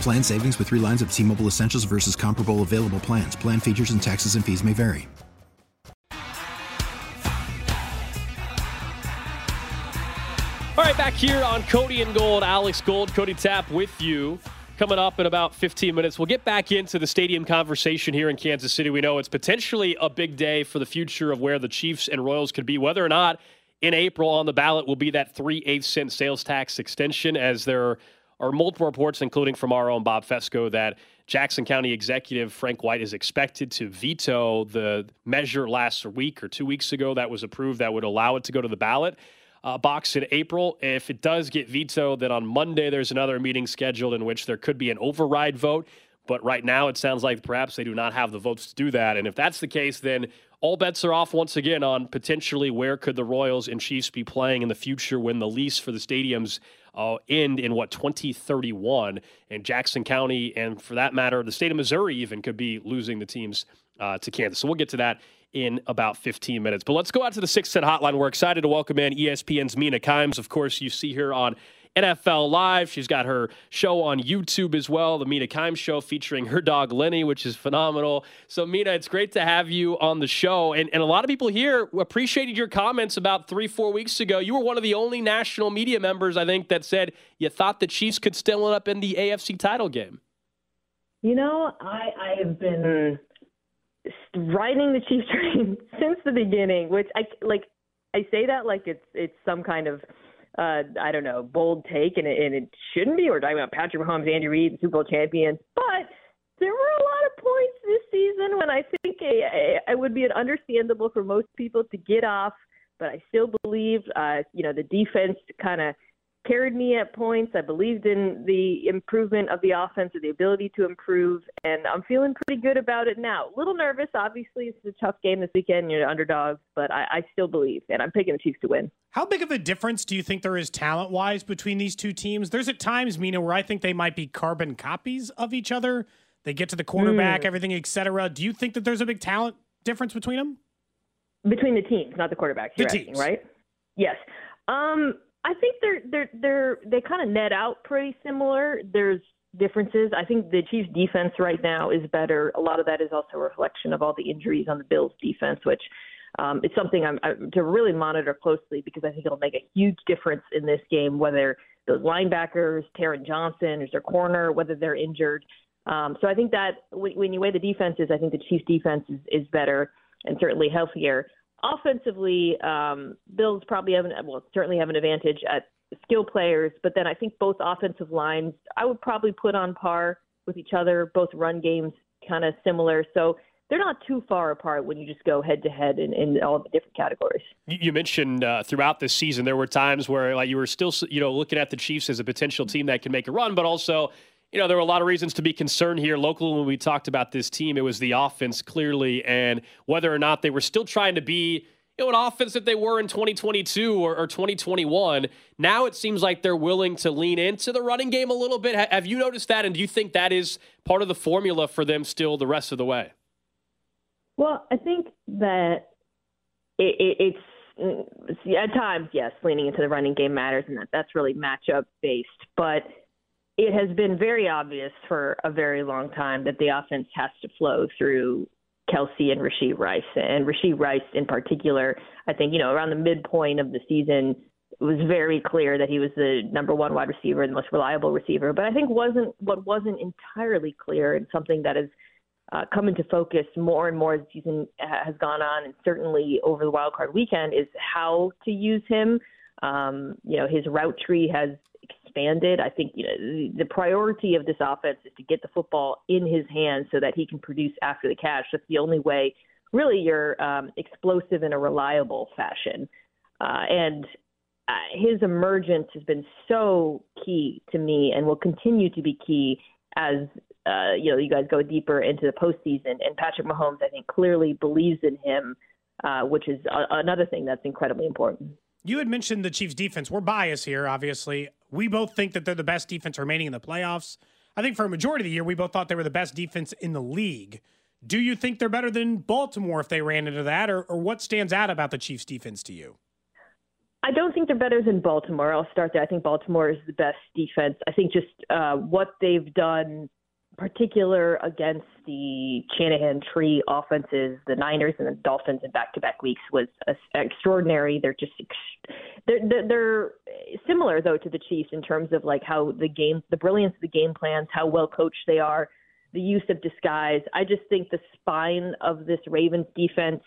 Plan savings with three lines of T Mobile Essentials versus comparable available plans. Plan features and taxes and fees may vary. All right, back here on Cody and Gold, Alex Gold, Cody Tapp with you. Coming up in about 15 minutes, we'll get back into the stadium conversation here in Kansas City. We know it's potentially a big day for the future of where the Chiefs and Royals could be, whether or not in April on the ballot will be that 3 8 cent sales tax extension, as there are multiple reports, including from our own Bob Fescoe, that Jackson County Executive Frank White is expected to veto the measure last week or two weeks ago that was approved that would allow it to go to the ballot uh, box in April. If it does get vetoed, then on Monday there's another meeting scheduled in which there could be an override vote. But right now it sounds like perhaps they do not have the votes to do that. And if that's the case, then all bets are off once again on potentially where could the Royals and Chiefs be playing in the future when the lease for the stadiums uh, end in what 2031 and Jackson County and for that matter the state of Missouri even could be losing the teams uh, to Kansas. So we'll get to that in about 15 minutes. But let's go out to the 6 cent hotline. We're excited to welcome in ESPN's Mina Kimes. Of course, you see her on NFL Live. She's got her show on YouTube as well, the Mina Kimes Show, featuring her dog Lenny, which is phenomenal. So, Mina, it's great to have you on the show. And, and a lot of people here appreciated your comments about three, four weeks ago. You were one of the only national media members, I think, that said you thought the Chiefs could still end up in the AFC title game. You know, I, I have been riding the Chiefs train since the beginning, which I like. I say that like it's it's some kind of uh, I don't know, bold take, and it, and it shouldn't be. We're talking about Patrick Mahomes, Andy Reid, Super Bowl champions, but there were a lot of points this season when I think it would be an understandable for most people to get off, but I still believe, uh, you know, the defense kind of carried me at points. I believed in the improvement of the offense or the ability to improve, and I'm feeling pretty good about it now. A little nervous, obviously. It's a tough game this weekend. You're underdogs, but I, I still believe, and I'm picking the Chiefs to win. How big of a difference do you think there is talent wise between these two teams? There's at times, Mina, where I think they might be carbon copies of each other. They get to the quarterback, mm. everything, etc. Do you think that there's a big talent difference between them? Between the teams, not the quarterbacks. The teams, asking, right? Yes. Um, I think they're they're they're they kind of net out pretty similar. There's differences. I think the Chiefs defense right now is better. A lot of that is also a reflection of all the injuries on the Bills defense, which um, it's something I'm, I'm to really monitor closely because I think it'll make a huge difference in this game whether those linebackers, Taron Johnson, is their corner, whether they're injured. Um, so I think that when, when you weigh the defenses, I think the Chiefs defense is, is better and certainly healthier offensively, um, Bills probably have an, well certainly have an advantage at skill players, but then I think both offensive lines I would probably put on par with each other. Both run games kind of similar, so they're not too far apart when you just go head to head in, all the different categories. You mentioned uh, throughout this season there were times where like you were still you know looking at the Chiefs as a potential team that can make a run, but also you know, there were a lot of reasons to be concerned here locally when we talked about this team. It was the offense, clearly, and whether or not they were still trying to be you know, an offense that they were in 2022 or, or, 2021. Now it seems like they're willing to lean into the running game a little bit. have you noticed that? And do you think that is part of the formula for them still the rest of the way? Well, I think that it, it, it's mm, at times, yes, leaning into the running game matters, and that, that's really matchup based. But it has been very obvious for a very long time that the offense has to flow through Kelce and Rashee Rice. And Rashee Rice, in particular, I think, you know, around the midpoint of the season, it was very clear that he was the number one wide receiver, the most reliable receiver. But I think wasn't what wasn't entirely clear, and something that has uh, come into focus more and more as the season has gone on, and certainly over the wild card weekend, is how to use him. Um, you know, his route tree has expanded. I think you know the priority of this offense is to get the football in his hands so that he can produce after the catch. That's the only way, really, you're um, explosive in a reliable fashion. Uh, and uh, his emergence has been so key to me and will continue to be key as uh, you know you guys go deeper into the postseason. And Patrick Mahomes, I think, clearly believes in him, uh, which is a- another thing that's incredibly important. You had mentioned the Chiefs' defense. We're biased here, obviously. We both think that they're the best defense remaining in the playoffs. I think for a majority of the year, we both thought they were the best defense in the league. Do you think they're better than Baltimore if they ran into that, or, or what stands out about the Chiefs' defense to you? I don't think they're better than Baltimore. I'll start there. I think Baltimore is the best defense. I think just uh, what they've done, particular against the Shanahan tree offenses, the Niners and the Dolphins in back-to-back weeks was extraordinary. They're just they're, they're they're similar though to the Chiefs in terms of like how the game, the brilliance of the game plans, how well coached they are, the use of disguise. I just think the spine of this Ravens defense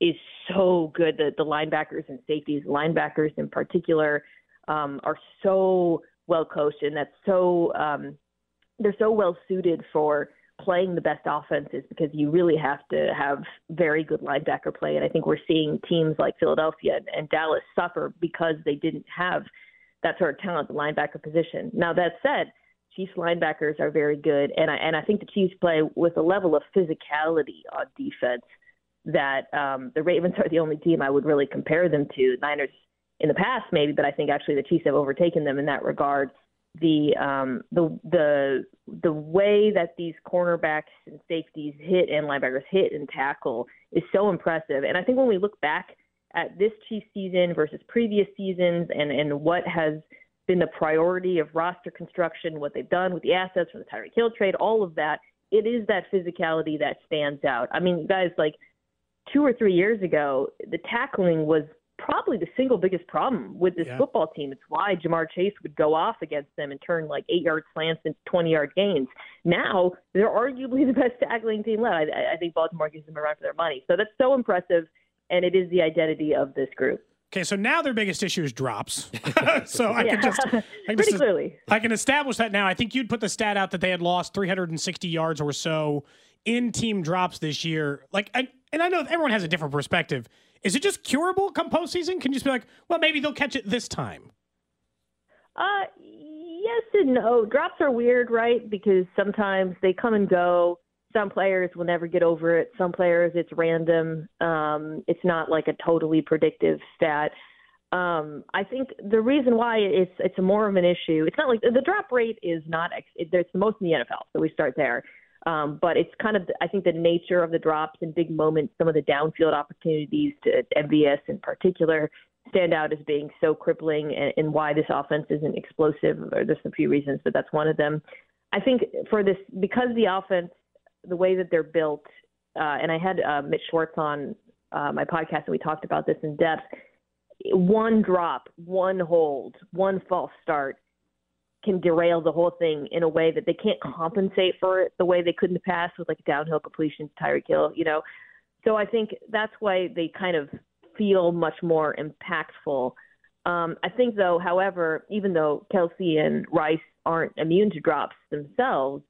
is so good. The, the linebackers and safeties, linebackers in particular, um, are so well coached, and that's so um, they're so well suited for playing the best offenses because you really have to have very good linebacker play. And I think we're seeing teams like Philadelphia and, Dallas suffer because they didn't have that sort of talent at the linebacker position. Now that said, Chiefs linebackers are very good, and I and I think the Chiefs play with a level of physicality on defense that um, the Ravens are the only team I would really compare them to. Niners in the past, maybe, but I think actually the Chiefs have overtaken them in that regard. The um, the the the way that these cornerbacks and safeties hit and linebackers hit and tackle is so impressive. And I think when we look back at this Chiefs season versus previous seasons and and what has been the priority of roster construction, what they've done with the assets for the Tyreek Hill trade, all of that, it is that physicality that stands out. I mean, guys like two or three years ago, the tackling was probably the single biggest problem with this yeah. football team. It's why Ja'Marr Chase would go off against them and turn like eight yard slants into 20 yard gains. Now they're arguably the best tackling team left. I, I think Baltimore gives them a run for their money. So that's so impressive, and it is the identity of this group. Okay, so now their biggest issue is drops. so I yeah. can just I can pretty just, clearly I can establish that now. I think you'd put the stat out that they had lost 360 yards or so in team drops this year. Like I, and I know everyone has a different perspective. Is it just curable come postseason? Can you just be like, well, maybe they'll catch it this time? Uh, yes and no. Drops are weird, right? Because sometimes they come and go. Some players will never get over it. Some players, it's random. Um, it's not like a totally predictive stat. Um, I think the reason why it's it's more of an issue. It's not like the drop rate is not. It's the most in the NFL, so we start there. Um, but it's kind of, I think, the nature of the drops and big moments, some of the downfield opportunities to MVS in particular stand out as being so crippling and, and why this offense isn't explosive. Or there's a few reasons, but that's one of them. I think for this, because the offense, the way that they're built, uh, and I had uh, Mitch Schwartz on uh, my podcast and we talked about this in depth. One drop, one hold, one false start can derail the whole thing in a way that they can't compensate for it the way they could in the past with like a downhill completions, Tyreek Hill, you know. So I think that's why they kind of feel much more impactful. Um, I think though, however, even though Kelce and Rice aren't immune to drops themselves,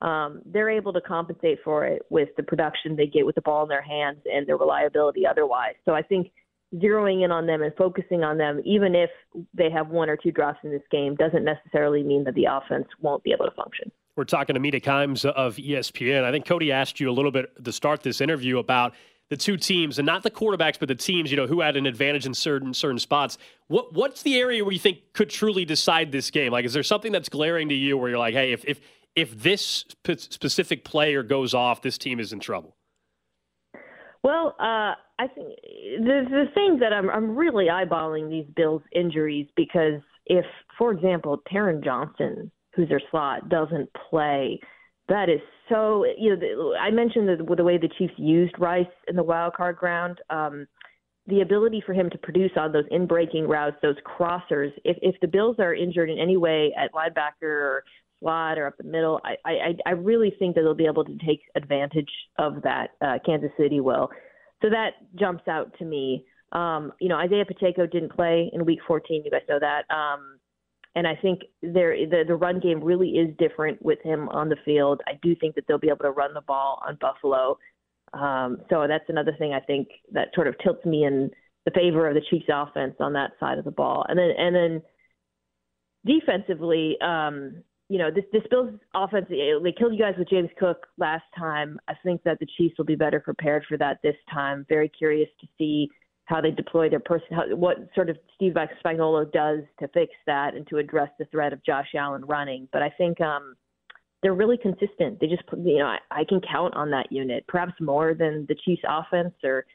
um, they're able to compensate for it with the production they get with the ball in their hands and their reliability otherwise. So I think – zeroing in on them and focusing on them, even if they have one or two drops in this game, doesn't necessarily mean that the offense won't be able to function. We're talking to Mina Kimes of ESPN. I think Cody asked you a little bit to start this interview about the two teams and not the quarterbacks, but the teams, you know, who had an advantage in certain certain spots. What what's the area where you think could truly decide this game? Like, is there something that's glaring to you where you're like, hey, if if if this specific player goes off, this team is in trouble? Well, uh, I think the the thing that I'm I'm really eyeballing these Bills injuries because if, for example, Taron Johnson, who's their slot, doesn't play, that is so. You know, I mentioned the, the way the Chiefs used Rice in the wild card round. Um, the ability for him to produce on those in breaking routes, those crossers. If if the Bills are injured in any way at linebacker or slot or up the middle, I I, I really think that they'll be able to take advantage of that. Uh, Kansas City will. So that jumps out to me. Um, you know, Isaiah Pacheco didn't play in Week 14. You guys know that. Um, and I think there the the run game really is different with him on the field. I do think that they'll be able to run the ball on Buffalo. Um, so that's another thing I think that sort of tilts me in the favor of the Chiefs offense on that side of the ball. And then and then defensively, um, you know, this this Bills offense they killed you guys with James Cook last time. I think that the Chiefs will be better prepared for that this time. Very curious to see how they deploy their person, how, what sort of Steve Spagnuolo does to fix that and to address the threat of Josh Allen running. But I think um, they're really consistent. They just, you know, I, I can count on that unit, perhaps more than the Chiefs' offense or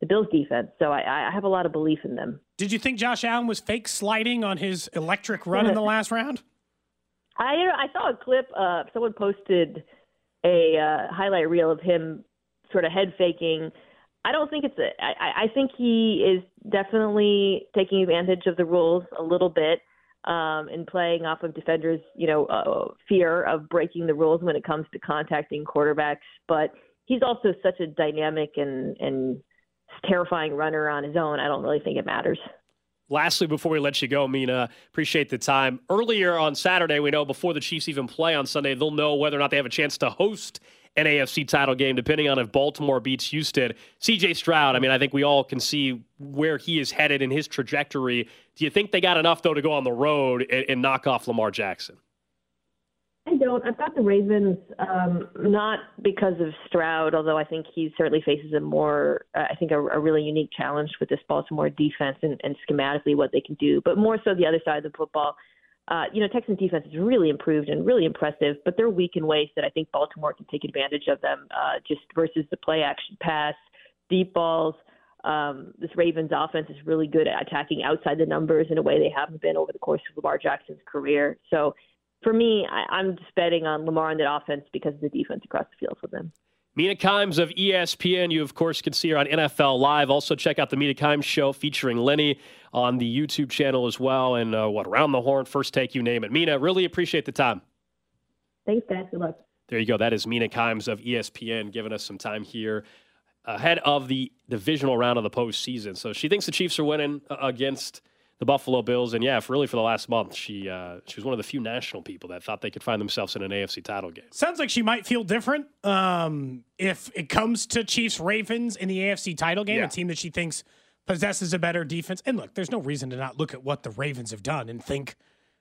the Bills' defense. So I, I have a lot of belief in them. Did you think Josh Allen was fake sliding on his electric run in the last round? I I saw a clip. Uh, someone posted a uh, highlight reel of him sort of head faking I don't think it's a. I, I think he is definitely taking advantage of the rules a little bit um, and playing off of defenders, you know, uh, fear of breaking the rules when it comes to contacting quarterbacks. But he's also such a dynamic and and terrifying runner on his own. I don't really think it matters. Lastly, before we let you go, Mina, appreciate the time. Earlier on Saturday, we know before the Chiefs even play on Sunday, they'll know whether or not they have a chance to host an AFC title game, depending on if Baltimore beats Houston. CJ Stroud, I mean, I think we all can see where he is headed in his trajectory. Do you think they got enough, though, to go on the road and, and knock off Lamar Jackson? Don't. I've got the Ravens, um, not because of Stroud, although I think he certainly faces a more, uh, I think, a, a really unique challenge with this Baltimore defense and, and schematically what they can do, but more so the other side of the football uh, you know, Texans defense is really improved and really impressive, but they're weak in ways that I think Baltimore can take advantage of them uh, just versus the play action pass, deep balls. Um, this Ravens offense is really good at attacking outside the numbers in a way they haven't been over the course of Lamar Jackson's career. So for me, I, I'm just betting on Lamar on that offense because of the defense across the field for them. Mina Kimes of ESPN, you of course can see her on NFL Live. Also check out the Mina Kimes show featuring Lenny on the YouTube channel as well. And uh, what around the horn, first take, you name it. Mina, really appreciate the time. Thanks, guys. Good luck. There you go. That is Mina Kimes of ESPN giving us some time here ahead of the divisional round of the postseason. So she thinks the Chiefs are winning uh, against the Buffalo Bills. And yeah, for really for the last month, she uh, she was one of the few national people that thought they could find themselves in an AFC title game. Sounds like she might feel different um, if it comes to Chiefs Ravens in the AFC title game, yeah. a team that she thinks possesses a better defense. And look, there's no reason to not look at what the Ravens have done and think.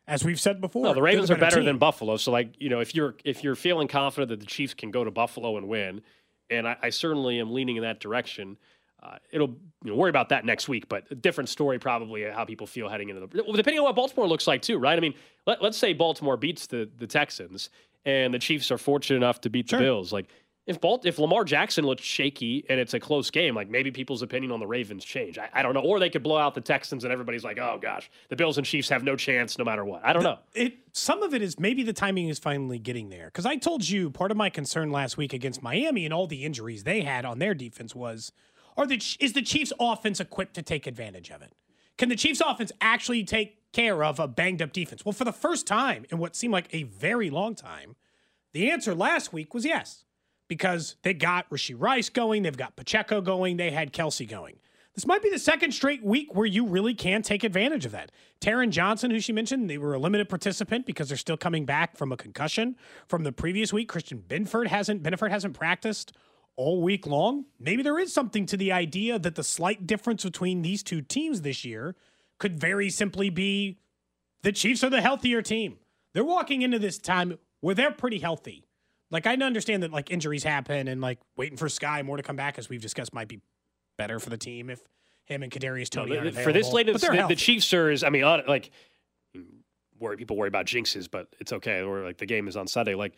As we've said before, no, the Ravens better are better team. than Buffalo. So, like you know, if you're if you're feeling confident that the Chiefs can go to Buffalo and win, and I, I certainly am leaning in that direction. Uh, it'll you know, worry about that next week, but a different story probably how people feel heading into the depending on what Baltimore looks like too, right? I mean, let, us say Baltimore beats the the Texans and the Chiefs are fortunate enough to beat sure. the Bills. Like if Balt, if Lamar Jackson looks shaky and it's a close game, like maybe people's opinion on the Ravens change. I, I, don't know, or they could blow out the Texans and everybody's like, oh gosh, the Bills and Chiefs have no chance no matter what. I don't the, know. It some of it is maybe the timing is finally getting there because I told you part of my concern last week against Miami and all the injuries they had on their defense was or the, is the Chiefs' offense equipped to take advantage of it? Can the Chiefs' offense actually take care of a banged up defense? Well, for the first time in what seemed like a very long time, the answer last week was yes, because they got Rashee Rice going, they've got Pacheco going, they had Kelce going. This might be the second straight week where you really can take advantage of that. Taron Johnson, who she mentioned, they were a limited participant because they're still coming back from a concussion from the previous week. Christian Benford hasn't Benford hasn't practiced all week long. Maybe there is something to the idea that the slight difference between these two teams this year could very simply be the Chiefs are the healthier team. They're walking into this time where they're pretty healthy. Like I understand that like injuries happen and like waiting for Skyy Moore to come back as we've discussed might be better for the team if him and Kadarius Toney no, for this late. The, the, Chiefs are is I mean like worry people worry about jinxes, but it's okay. Or like the game is on Sunday. Like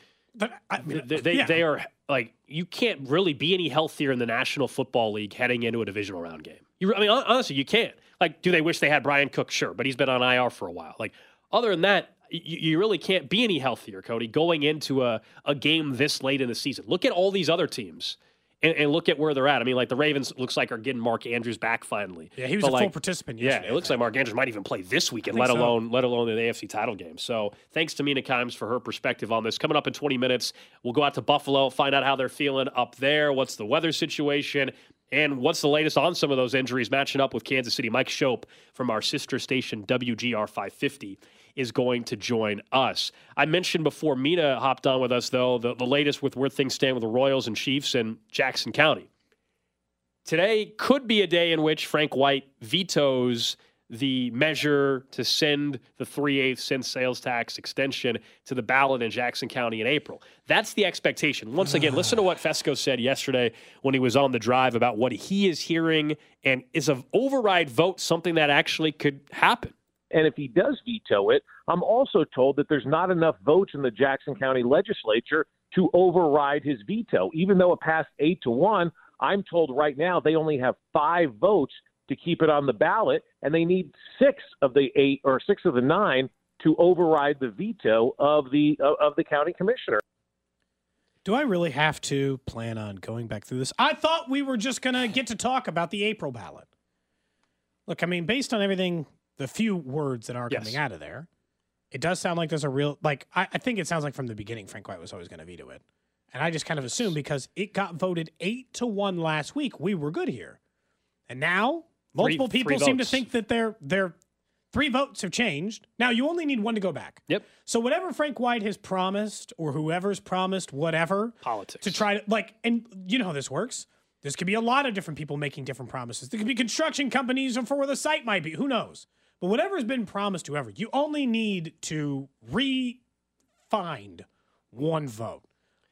I mean, they they, yeah. they, are like you can't really be any healthier in the National Football League heading into a divisional round game. You, I mean, honestly, you can't. Like, do they wish they had Bryan Cook? Sure, but he's been on IR for a while. Like, other than that, you, you really can't be any healthier, Cody, going into a, a game this late in the season. Look at all these other teams and, and, look at where they're at. I mean, like the Ravens looks like are getting Mark Andrews back finally. Yeah, he was but a like, full participant. Yeah, it looks like Mark Andrews might even play this weekend, let alone so. let alone in the AFC title game. So thanks to Mina Kimes for her perspective on this. Coming up in 20 minutes, we'll go out to Buffalo, find out how they're feeling up there. What's the weather situation? And what's the latest on some of those injuries matching up with Kansas City? Mike Schopp from our sister station WGR 550 is going to join us. I mentioned before Mina hopped on with us, though, the, the latest with where things stand with the Royals and Chiefs in Jackson County. Today could be a day in which Frank White vetoes the measure to send the 3 8 cent sales tax extension to the ballot in Jackson County in April. That's the expectation. Once again, listen to what Fescoe said yesterday when he was on the drive about what he is hearing and is an override vote something that actually could happen. And if he does veto it, I'm also told that there's not enough votes in the Jackson County legislature to override his veto. Even though it passed eight to one, I'm told right now they only have five votes to keep it on the ballot, and they need six of the eight or six of the nine to override the veto of the uh, of the county commissioner. Do I really have to plan on going back through this? I thought we were just going to get to talk about the April ballot. Look, I mean, based on everything the few words that are yes. coming out of there, it does sound like there's a real like I, I think it sounds like from the beginning Frank White was always going to veto it. And I just kind of assumed because it got voted eight to one last week, we were good here. And now multiple three, people three seem to think that their their three votes have changed. Now you only need one to go back. Yep. So whatever Frank White has promised or whoever's promised whatever politics to try to like and you know how this works. This could be a lot of different people making different promises. There could be construction companies or for where the site might be. Who knows? But whatever's been promised to whoever, you only need to re-find one vote.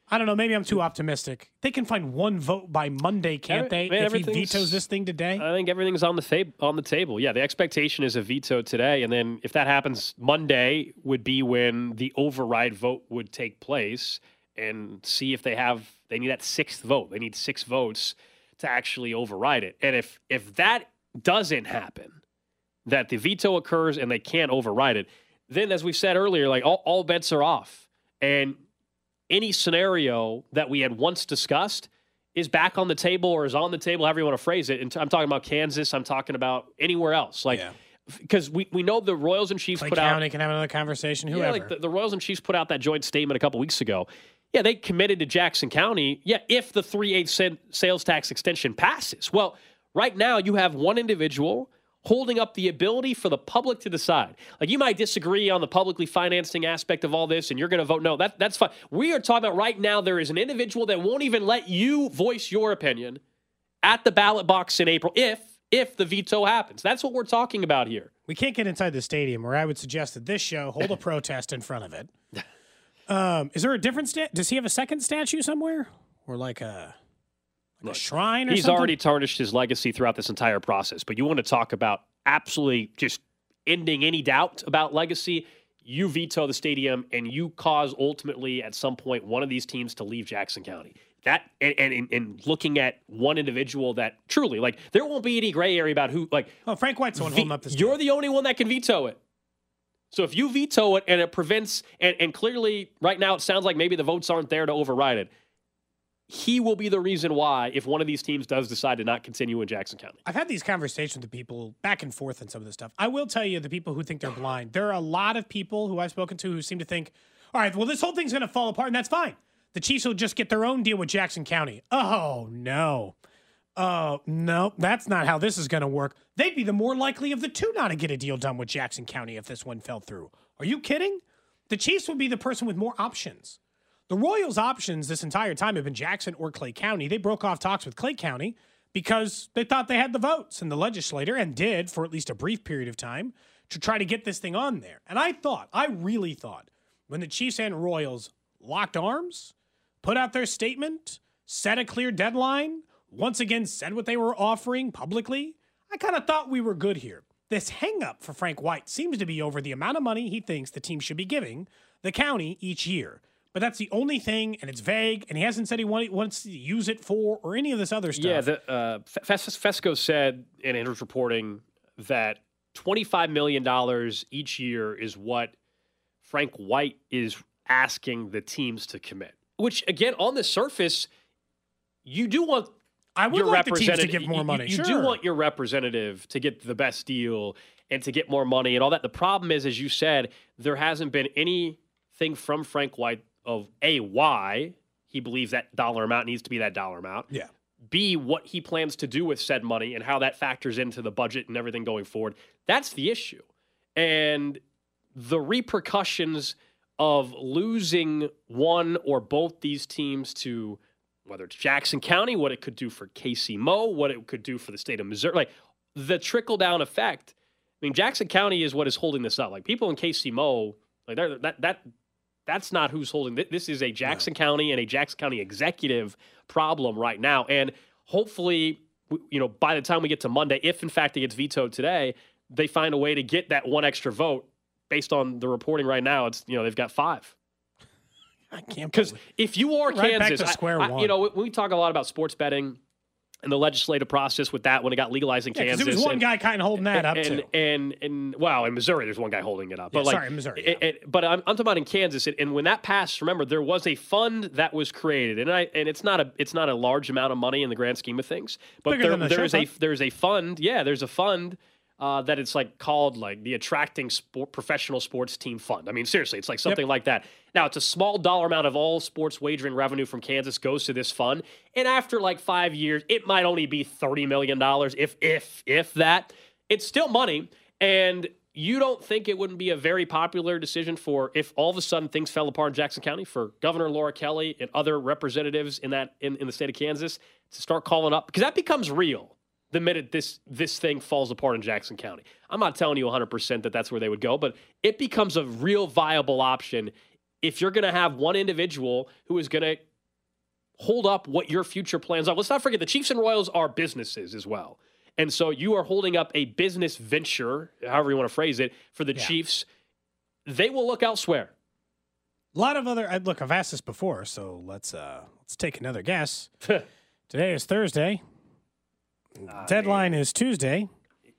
I don't know. Maybe I'm too optimistic. They can find one vote by Monday, can't they? Man, if he vetoes this thing today, I think everything's on the fa- on the table. Yeah, the expectation is a veto today, and then if that happens, Monday would be when the override vote would take place, and see if they have they need that sixth vote. They need six votes to actually override it, and if if that doesn't happen, that the veto occurs and they can't override it, then as we said earlier, like all, all bets are off. And any scenario that we had once discussed is back on the table or is on the table, however you want to phrase it. And I'm talking about Kansas. I'm talking about anywhere else. Like, because yeah. we, we know the Royals and Chiefs Clay put County out. County can have another conversation. Whoever. Yeah, like the, the, Royals and Chiefs put out that joint statement a couple weeks ago. Yeah, they committed to Jackson County. Yeah, if the 3 8 sales tax extension passes. Well, right now you have one individual holding up the ability for the public to decide. Like you might disagree on the publicly financing aspect of all this and you're going to vote no. That, that's fine. We are talking about right now there is an individual that won't even let you voice your opinion at the ballot box in April if if the veto happens. That's what we're talking about here. We can't get inside the stadium where I would suggest that this show hold a protest in front of it. Um, is there a different stat? Does he have a second statue somewhere? Or like a Look, a shrine he's something? already tarnished his legacy throughout this entire process. But you want to talk about absolutely just ending any doubt about legacy? You veto the stadium and you cause ultimately at some point one of these teams to leave Jackson County. That and, and and looking at one individual that truly like there won't be any gray area about who like. Oh, Frank White's the one holding up this. You're the only one that can veto it. So if you veto it and it prevents, and, and clearly right now it sounds like maybe the votes aren't there to override it he will be the reason why if one of these teams does decide to not continue in Jackson County. I've had these conversations with people back and forth on some of this stuff. I will tell you, the people who think they're blind, there are a lot of people who I've spoken to who seem to think, all right, well, this whole thing's going to fall apart, and that's fine. The Chiefs will just get their own deal with Jackson County. Oh, no. Oh, no, that's not how this is going to work. They'd be the more likely of the two not to get a deal done with Jackson County if this one fell through. Are you kidding? The Chiefs would be the person with more options. The Royals' options this entire time have been Jackson or Clay County. They broke off talks with Clay County because they thought they had the votes in the legislature and did for at least a brief period of time to try to get this thing on there. And I thought, I really thought, when the Chiefs and Royals locked arms, put out their statement, set a clear deadline, once again said what they were offering publicly, I kind of thought we were good here. This hangup for Frank White seems to be over the amount of money he thinks the team should be giving the county each year but that's the only thing, and it's vague, and he hasn't said he wants to use it for or any of this other stuff. Yeah, the, uh, Fescoe said in his reporting that $25 million each year is what Frank White is asking the teams to commit, which, again, on the surface, you do want I would your like the teams to give more you- money. You, sure. do want your representative to get the best deal and to get more money and all that. The problem is, as you said, there hasn't been anything from Frank White of a why he believes that dollar amount needs to be that dollar amount. Yeah. B, what he plans to do with said money and how that factors into the budget and everything going forward. That's the issue. And the repercussions of losing one or both these teams to whether it's Jackson County, what it could do for KCMO, what it could do for the state of Missouri, like the trickle down effect. I mean, Jackson County is what is holding this up. Like people in KCMO, like they're, that that that's not who's holding thi- this is a Jackson County and a Jackson County executive problem right now. And hopefully, you know, by the time we get to Monday, if in fact it gets vetoed today, they find a way to get that one extra vote. Based on the reporting right now, it's you know they've got five. I can't Because if you are Right Kansas, I- I- you know, we, we talk a lot about sports betting and the legislative process with that when it got legalized in Yeah, Kansas. there was one and- guy kind of holding that up and, too. And, and wow, in Missouri, there's one guy holding it up. Yeah, But like, sorry, in Missouri, it- yeah. it- but I'm, I'm talking about in Kansas, and, and when that passed, remember there was a fund that was created, and I and it's not a it's not a large amount of money in the grand scheme of things, but Bigger there, the there is a there's a fund, yeah, there's a fund. Uh, that it's like called like the attracting sport professional sports team fund. I mean, seriously, it's like something like that. Now, it's a small dollar amount of all sports wagering revenue from Kansas goes to this fund, and after like five years, it might only be thirty million dollars, if if if that. It's still money, and you don't think it wouldn't be a very popular decision for if all of a sudden things fell apart in Jackson County for Governor Laura Kelly and other representatives in that in, in the state of Kansas to start calling up because that becomes real the minute this this thing falls apart in Jackson County. I'm not telling you 100% that that's where they would go, but it becomes a real viable option if you're going to have one individual who is going to hold up what your future plans are. Let's not forget the Chiefs and Royals are businesses as well. And so you are holding up a business venture, however you want to phrase it, for the Yeah. Chiefs. They will look elsewhere. A lot of other I- look. I've asked this before, so let's uh let's take another guess. Today is Thursday. Uh, Deadline is Tuesday.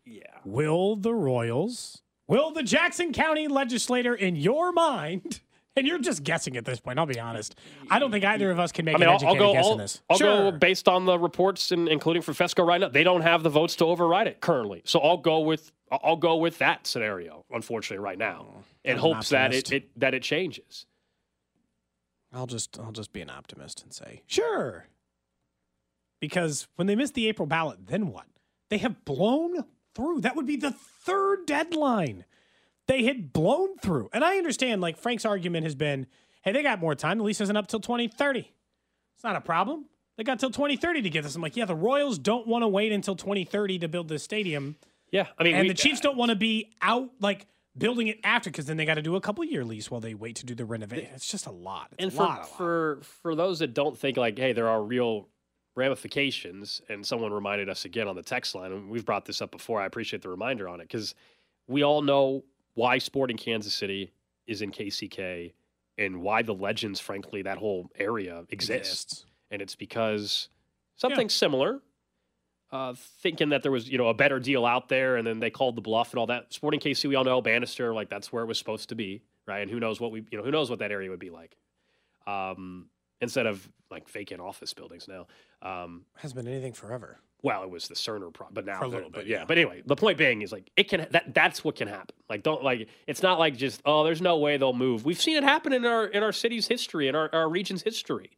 Yeah. Will the Royals, will the Jackson County legislator, in your mind, and you're just guessing at this point, I'll be honest. I don't think either of us can make I mean, an I'll, educated I'll go. guess I'll, on this. I'll sure. go based on the reports, and including from Fescoe right now. They don't have the votes to override it currently, so I'll go with I'll- I'll go with that scenario. Unfortunately, right now, oh, in I'm hopes that it, it that it changes. I'll just I'll just be an optimist and say sure. Because when they miss the April ballot, then what? They have blown through. That would be the third deadline. They had blown through. And I understand like Frank's argument has been, hey, they got more time. The lease isn't up till 2030. It's not a problem. They got till 2030 to get this. I'm like, yeah, the Royals don't want to wait until 2030 to build this stadium. Yeah, I mean, And we- the Chiefs don't want to be out like building it after because then they got to do a couple year lease while they wait to do the renovation. It's just a lot. It's and a for lot, a lot. for for those that don't think like, hey, there are real ramifications, and someone reminded us again on the text line, and we've brought this up before. I appreciate the reminder on it because we all know why Sporting Kansas City is in KCK and why the Legends, frankly, that whole area exists, and it's because something similar. Uh, thinking that there was, you know, a better deal out there, and then they called the bluff and all that. Sporting KC, we all know Bannister, like that's where it was supposed to be, right? And who knows what we, you know, who knows what that area would be like, um, instead of like vacant office buildings now. Um, Has been anything forever. well, it was the Cerner, pro- but now, For a little bit, yeah. yeah. But anyway, the point being is like it can that that's what can happen. Like don't like it's not like just oh, there's no way they'll move. We've seen it happen in our in our city's history, in our, our region's history,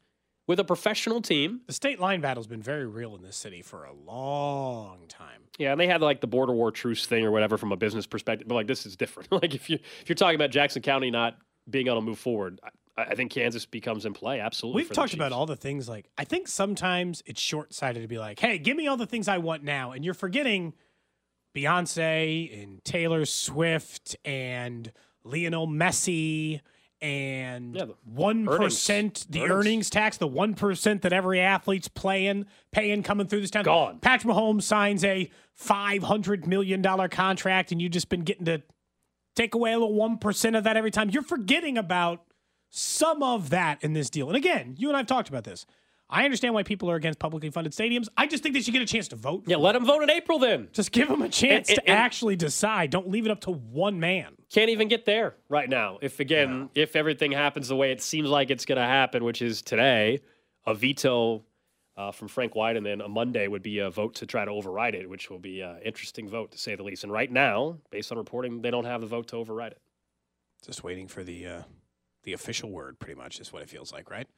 with a professional team. The state line battle's been very real in this city for a long time. Yeah, and they had like the border war truce thing or whatever from a business perspective. But like this is different. like if you if you're talking about Jackson County not being able to move forward, I, think Kansas becomes in play. Absolutely. We've talked about all the things like I think sometimes it's short sighted to be like, hey, give me all the things I want now. And you're forgetting Beyonce and Taylor Swift and Lionel Messi and one earnings- the earnings. earnings tax, the one percent that every athlete's playing, paying coming through this town. Gone. Patrick Mahomes signs a five hundred million dollar contract, and you've just been getting to take away a little one percent of that every time. You're forgetting about some of that in this deal. And again, you and I've talked about this. I understand why people are against publicly funded stadiums. I just think they should get a chance to vote. Yeah, let them vote in April then. Just give them a chance And- to and- actually decide. Don't leave it up to one man. can't even get there right now. If again, if everything happens the way it seems like it's going to happen, which is today, a veto uh, from Frank White, and then a Monday would be a vote to try to override it, which will be an interesting vote to say the least. And right now, based on reporting, they don't have the vote to override it. Just waiting for the uh, the official word, pretty much, is what it feels like, right?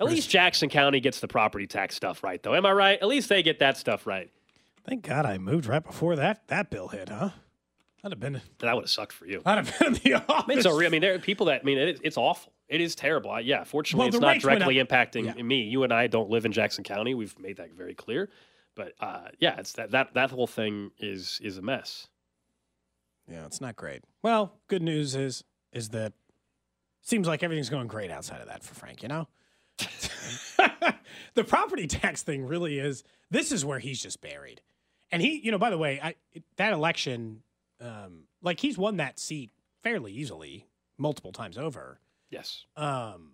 At least Jackson County gets the property tax stuff right, though. Am I right? At least they get that stuff right. Thank God I moved right before that that bill hit, huh? That'd have been that would have sucked for you. I'd have been in the office. I mean, so, I mean, there are people that I mean, it, it's awful. It is terrible. I, yeah, fortunately, well, it's not directly impacting yeah. me. You and I don't live in Jackson County. We've made that very clear. But uh, yeah, it's that that that whole thing is is a mess. Yeah, it's not great. Well, good news is is that seems like everything's going great outside of that for Frank. You know, the property tax thing really is. This is where he's just buried. And he, you know, by the way, I, that election, um, like he's won that seat fairly easily multiple times over. Yes. Um,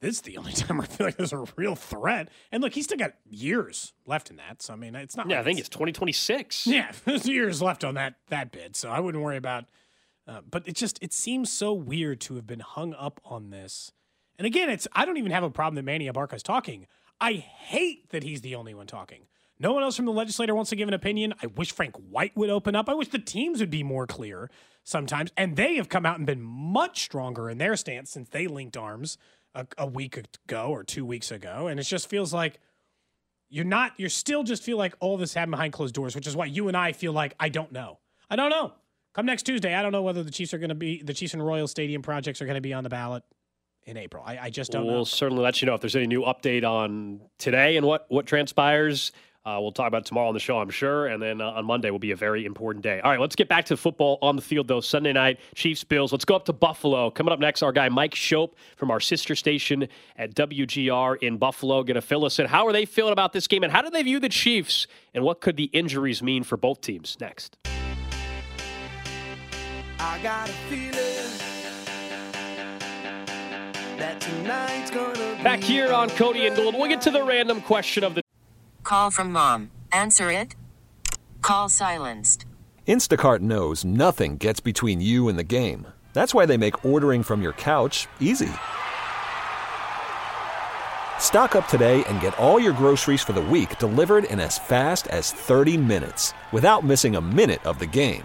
this is the only time I feel like there's a real threat. And look, he's still got years left in that. So I mean, it's not. Yeah, like I think it's, it's 2026. Yeah, there's years left on that that bid. So I wouldn't worry about. Uh, but it just it seems so weird to have been hung up on this. And again, it's I don't even have a problem that Manny Abarca's talking. I hate that he's the only one talking. No one else from the legislature wants to give an opinion. I wish Frank White would open up. I wish the teams would be more clear sometimes. And they have come out and been much stronger in their stance since they linked arms a, a week ago or two weeks ago. And it just feels like you're not, you're still just feel like all this happened behind closed doors, which is why you and I feel like I don't know. I don't know. Come next Tuesday, I don't know whether the Chiefs are going to be, the Chiefs and Royal Stadium projects are going to be on the ballot in April. I, I just don't we'll know. We'll certainly let you know if there's any new update on today and what, what transpires. Uh, we'll talk about tomorrow on the show, I'm sure. And then uh, on Monday will be a very important day. All right, let's get back to football on the field, though. Sunday night, Chiefs, Bills. Let's go up to Buffalo. Coming up next, our guy Mike Schopp from our sister station at WGR in Buffalo. Going to fill us in. How are they feeling about this game? And how do they view the Chiefs? And what could the injuries mean for both teams? Next. I got a feeling that tonight's gonna Back here on Cody and Gold, we'll get to the random question of the Call from mom. Answer it. Call silenced. Instacart knows nothing gets between you and the game. That's why they make ordering from your couch easy. Stock up today and get all your groceries for the week delivered in as fast as 30 minutes without missing a minute of the game.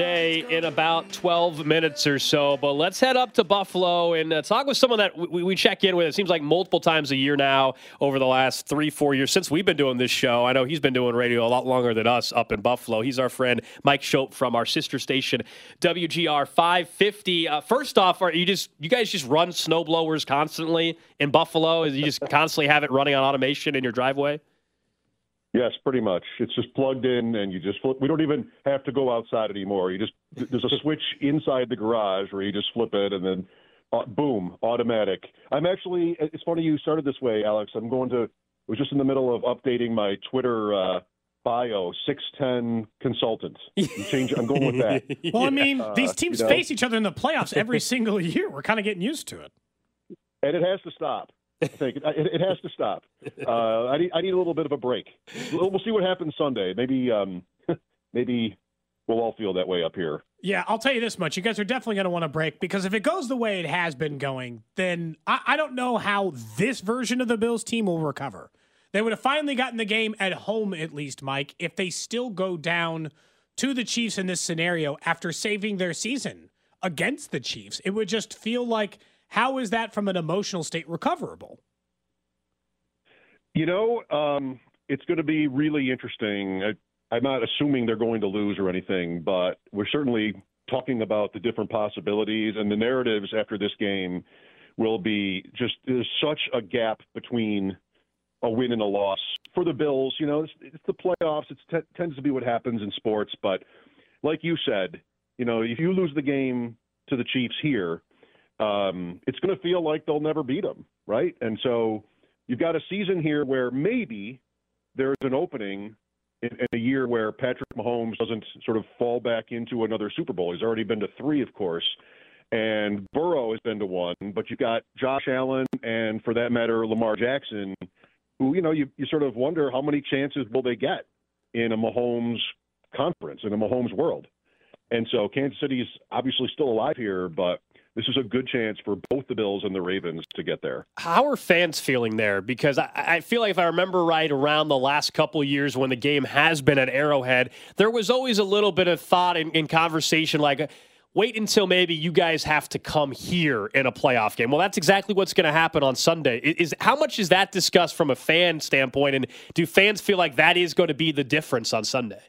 day in about 12 minutes or so. But let's head up to Buffalo and uh, talk with someone that we, we, check in with. It seems like multiple times a year now over the last three, four years since we've been doing this show. I know he's been doing radio a lot longer than us up in Buffalo. He's our friend Mike Schopp from our sister station WGR 550. Uh, first off, are you just you guys just run snowblowers constantly in Buffalo? You just constantly have it running on automation in your driveway? Yes, pretty much. It's just plugged in, and you just flip. We don't even have to go outside anymore. You just there's a switch inside the garage where you just flip it, and then uh, boom, automatic. I'm actually. It's funny you started this way, Alex. I'm going to. I was just in the middle of updating my Twitter uh, bio. Six ten consultant. I'm, change, I'm going with that. Well, I mean, uh, these teams you know? face each other in the playoffs every single year. We're kind of getting used to it, and it has to stop. I think it, it, has to stop. Uh, I need I need a little bit of a break. We'll, we'll see what happens Sunday. Maybe um, maybe we'll all feel that way up here. Yeah, I'll tell you this much: you guys are definitely going to want to break because if it goes the way it has been going, then I, I don't know how this version of the Bills team will recover. They would have finally gotten the game at home, at least, Mike. If they still go down to the Chiefs in this scenario after saving their season against the Chiefs. It would just feel like how is that from an emotional state recoverable? You know, um, it's going to be really interesting. I, I'm not assuming they're going to lose or anything, but we're certainly talking about the different possibilities and the narratives after this game will be just there's such a gap between a win and a loss for the Bills. You know, it's, it's the playoffs. It t- tends to be what happens in sports. But like you said, you know, if you lose the game to the Chiefs here, um, it's going to feel like they'll never beat them, right? And so you've got a season here where maybe there's an opening in, in a year where Patrick Mahomes doesn't sort of fall back into another Super Bowl. He's already been to three, of course and Burrow has been to one, but you've got Josh Allen and, for that matter, Lamar Jackson, who you know you, you sort of wonder how many chances will they get in a Mahomes conference in a Mahomes world. And so Kansas City is obviously still alive here, but this is a good chance for both the Bills and the Ravens to get there. How are fans feeling there? Because I, I feel like if I remember right, around the last couple years when the game has been at Arrowhead, there was always a little bit of thought in conversation like wait until maybe you guys have to come here in a playoff game. Well, that's exactly what's going to happen on Sunday. Is how much is that discussed from a fan standpoint, and do fans feel like that is going to be the difference on Sunday?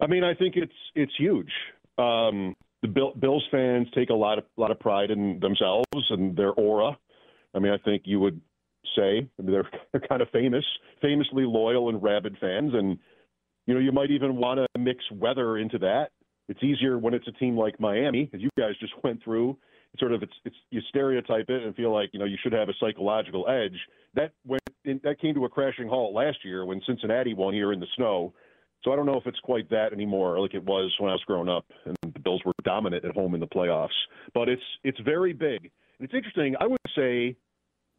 I mean, I think it's it's huge. Um, the Bill, Bills fans take a lot of lot of pride in themselves and their aura. I mean, I think you would say I mean, they're, they're kind of famous, famously loyal and rabid fans, and you know you might even want to mix weather into that it's easier when it's a team like Miami, as you guys just went through. It's sort of it's, it's you stereotype it and feel like you know you should have a psychological edge. That went in, that came to a crashing halt last year when Cincinnati won here in the snow. So I don't know if it's quite that anymore, like it was when I was growing up, and the Bills were dominant at home in the playoffs. But it's it's very big. And it's interesting. I would say,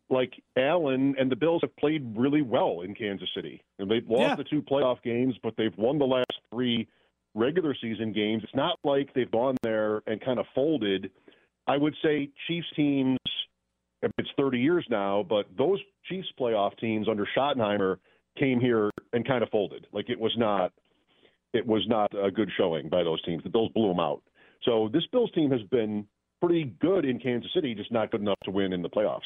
like Allen and the Bills have played really well in Kansas City, and they've lost yeah. the two playoff games, but they've won the last three regular season games. It's not like they've gone there and kind of folded. I would say Chiefs teams, it's 30 years now, but those Chiefs playoff teams under Schottenheimer came here and kind of folded. Like it was not, it was not a good showing by those teams. The Bills blew them out. So this Bills team has been pretty good in Kansas City, just not good enough to win in the playoffs.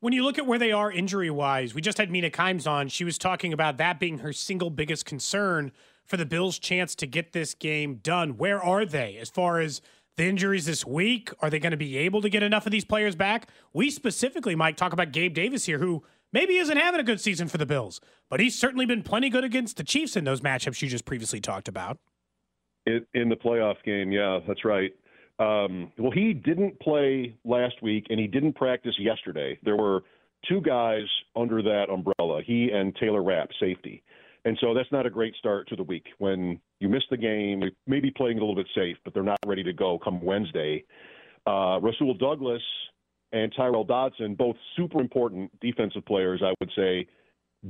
When you look at where they are injury wise, we just had Mina Kimes on. She was talking about that being her single biggest concern for the Bills' chance to get this game done. Where are they as far as the injuries this week? Are they going to be able to get enough of these players back? We specifically, Mike, talk about Gabe Davis here, who maybe isn't having a good season for the Bills, but he's certainly been plenty good against the Chiefs in those matchups you just previously talked about. In, in the playoff game, yeah, that's right. Um, well, he didn't play last week, and he didn't practice yesterday. There were two guys under that umbrella, he and Taylor Rapp, safety. And so that's not a great start to the week when you miss the game, maybe playing a little bit safe, but they're not ready to go come Wednesday. Uh, Rasul Douglas and Tyrel Dodson, both super important defensive players, I would say,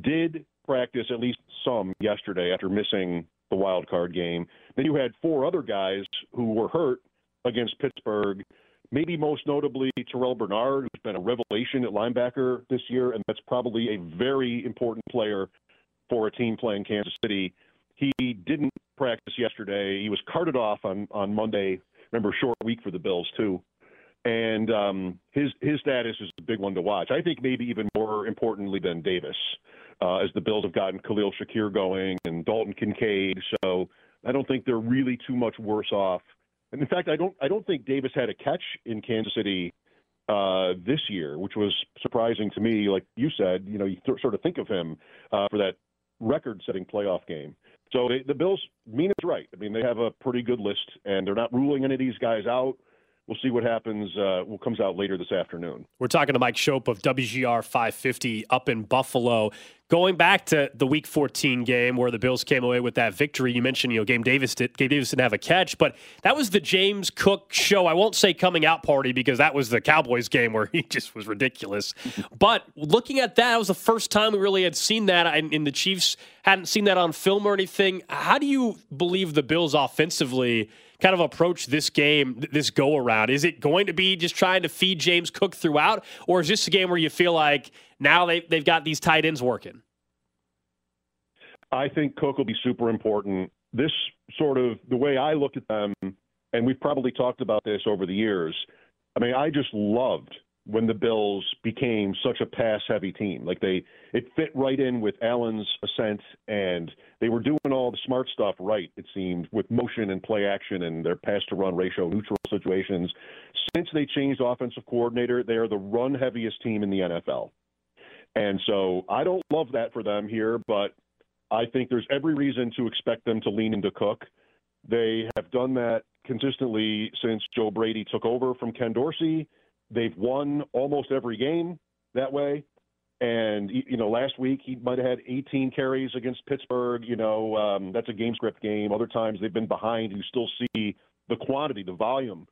did practice at least some yesterday after missing the wild card game. Then you had four other guys who were hurt against Pittsburgh. Maybe most notably Terrel Bernard, who's been a revelation at linebacker this year, and that's probably a very important player for a team playing Kansas City. He didn't practice yesterday. He was carted off on on Monday. Remember, short week for the Bills too, and um, his his status is a big one to watch. I think maybe even more importantly than Davis, uh, as the Bills have gotten Khalil Shakir going and Dalton Kincaid. So I don't think they're really too much worse off. And in fact, I don't I don't think Davis had a catch in Kansas City uh, this year, which was surprising to me. Like you said, you know, you th- sort of think of him uh, for that record-setting playoff game. So they, the Bills, Mina's right. I mean, they have a pretty good list, and they're not ruling any of these guys out we'll see what happens. Uh, what comes out later this afternoon. We're talking to Mike Schopp of WGR 550 up in Buffalo. Going back to the Week 14 game where the Bills came away with that victory, you mentioned you know Gabe Davis did, Gabe Davis didn't have a catch, but that was the James Cook show. I won't say coming out party because that was the Cowboys game where he just was ridiculous. but looking at that, that was the first time we really had seen that, and the Chiefs hadn't seen that on film or anything. How do you believe the Bills offensively? Kind of approach this game, this go around? Is it going to be just trying to feed James Cook throughout, or is this a game where you feel like now they, they've got these tight ends working? I think Cook will be super important. This sort of the way I look at them, and we've probably talked about this over the years. I mean, I just loved when the Bills became such a pass heavy team. Like they it fit right in with Allen's ascent and they were doing all the smart stuff right, it seemed, with motion and play action and their pass to run ratio, neutral situations. Since they changed offensive coordinator, they are the run heaviest team in the NFL. And so I don't love that for them here, but I think there's every reason to expect them to lean into Cook. They have done that consistently since Joe Brady took over from Ken Dorsey They've won almost every game that way. And you know, last week he might have had 18 carries against Pittsburgh. You know, um, that's a game script game. Other times they've been behind. You still see the quantity, the volume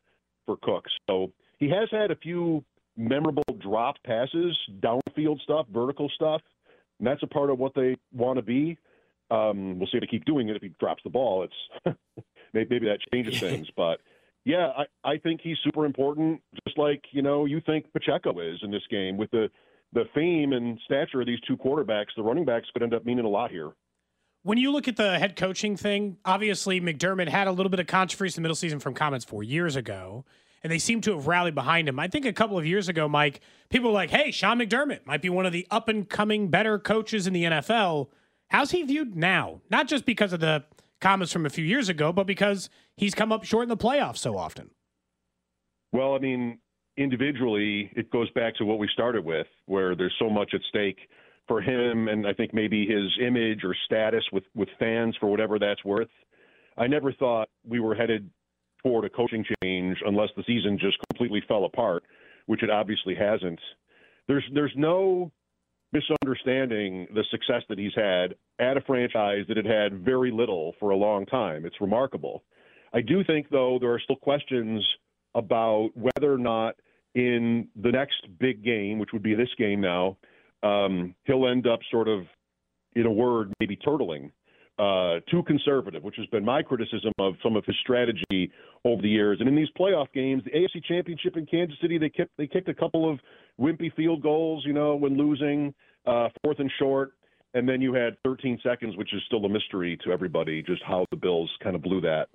for Cook. So he has had a few memorable drop passes, downfield stuff, vertical stuff. And that's a part of what they want to be. Um, we'll see if they keep doing it. If he drops the ball, it's maybe that changes things. But yeah, I, I think he's super important, just like you know you think Pacheco is in this game with the the fame and stature of these two quarterbacks. The running backs could end up meaning a lot here. When you look at the head coaching thing, obviously McDermott had a little bit of controversy in the middle season from comments four years ago, and they seem to have rallied behind him. I think a couple of years ago, Mike, people were like, "Hey, Sean McDermott might be one of the up and coming better coaches in the NFL." How's he viewed now? Not just because of the comments from a few years ago, but because he's come up short in the playoffs so often. Well, I mean, individually, it goes back to what we started with, where there's so much at stake for him, and I think maybe his image or status with with fans for whatever that's worth. I never thought we were headed toward a coaching change unless the season just completely fell apart, which it obviously hasn't. There's there's no misunderstanding the success that he's had at a franchise that had had very little for a long time. It's remarkable. I do think, though, there are still questions about whether or not in the next big game, which would be this game now, um, he'll end up sort of, in a word, maybe turtling. Uh, too conservative, which has been my criticism of some of his strategy over the years. And in these playoff games, the AFC Championship in Kansas City, they kicked they kicked a couple of wimpy field goals, you know, when losing uh, fourth and short. And then you had 13 seconds, which is still a mystery to everybody, just how the Bills kind of blew that.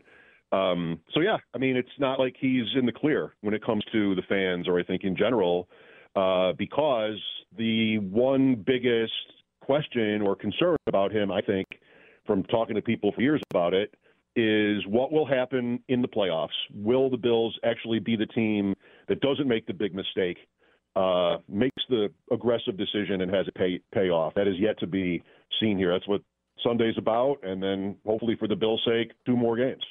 Um, so yeah, I mean, it's not like he's in the clear when it comes to the fans, or I think in general, uh, because the one biggest question or concern about him, I think, from talking to people for years about it, is what will happen in the playoffs. Will the Bills actually be the team that doesn't make the big mistake uh, makes the aggressive decision and has it pay pay off. That is yet to be seen here. That's what Sunday's about, and then hopefully for the Bills' sake, two more games.